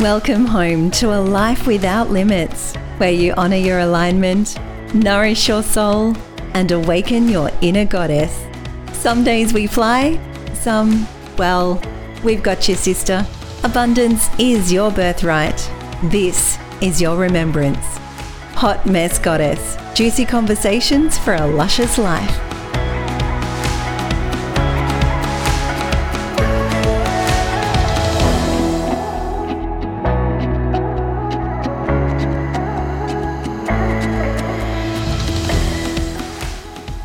Welcome home to a life without limits, where you honor your alignment, nourish your soul, and awaken your inner goddess. Some days we fly, some, well, we've got you, sister. Abundance is your birthright. This is your remembrance. Hot Mess Goddess. Juicy conversations for a luscious life.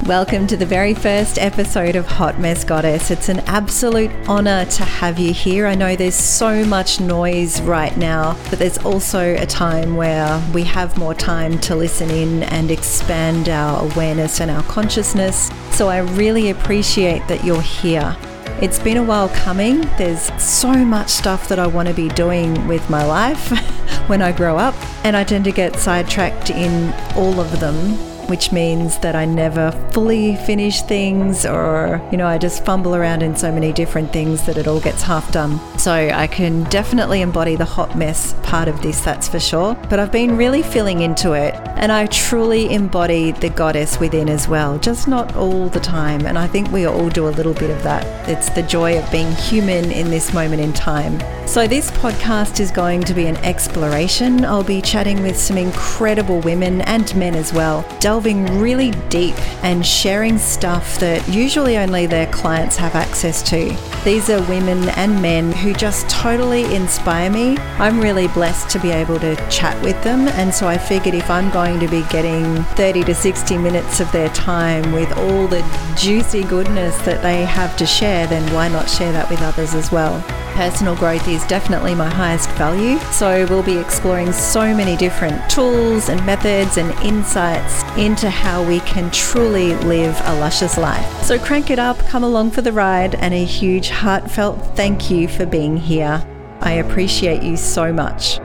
Welcome to the very first episode of Hot Mess Goddess. It's an absolute honor to have you here. I know there's so much noise right now, but there's also a time where we have more time to listen in and expand our awareness and our consciousness. So I really appreciate that you're here. It's been a while coming. There's so much stuff that I want to be doing with my life when I grow up, and I tend to get sidetracked in all of them which means that I never fully finish things or, you know, I just fumble around in so many different things that it all gets half done. So I can definitely embody the hot mess part of this, that's for sure. But I've been really feeling into it and I truly embody the goddess within as well, just not all the time. And I think we all do a little bit of that. It's the joy of being human in this moment in time. So this podcast is going to be an exploration. I'll be chatting with some incredible women and men as well delving really deep and sharing stuff that usually only their clients have access to. These are women and men who just totally inspire me. I'm really blessed to be able to chat with them, and so I figured if I'm going to be getting 30 to 60 minutes of their time with all the juicy goodness that they have to share, then why not share that with others as well? Personal growth is definitely my highest value, so we'll be exploring so many different tools and methods and insights into how we can truly live a luscious life. So crank it up, come along for the ride, and a huge heartfelt thank you for being here. I appreciate you so much.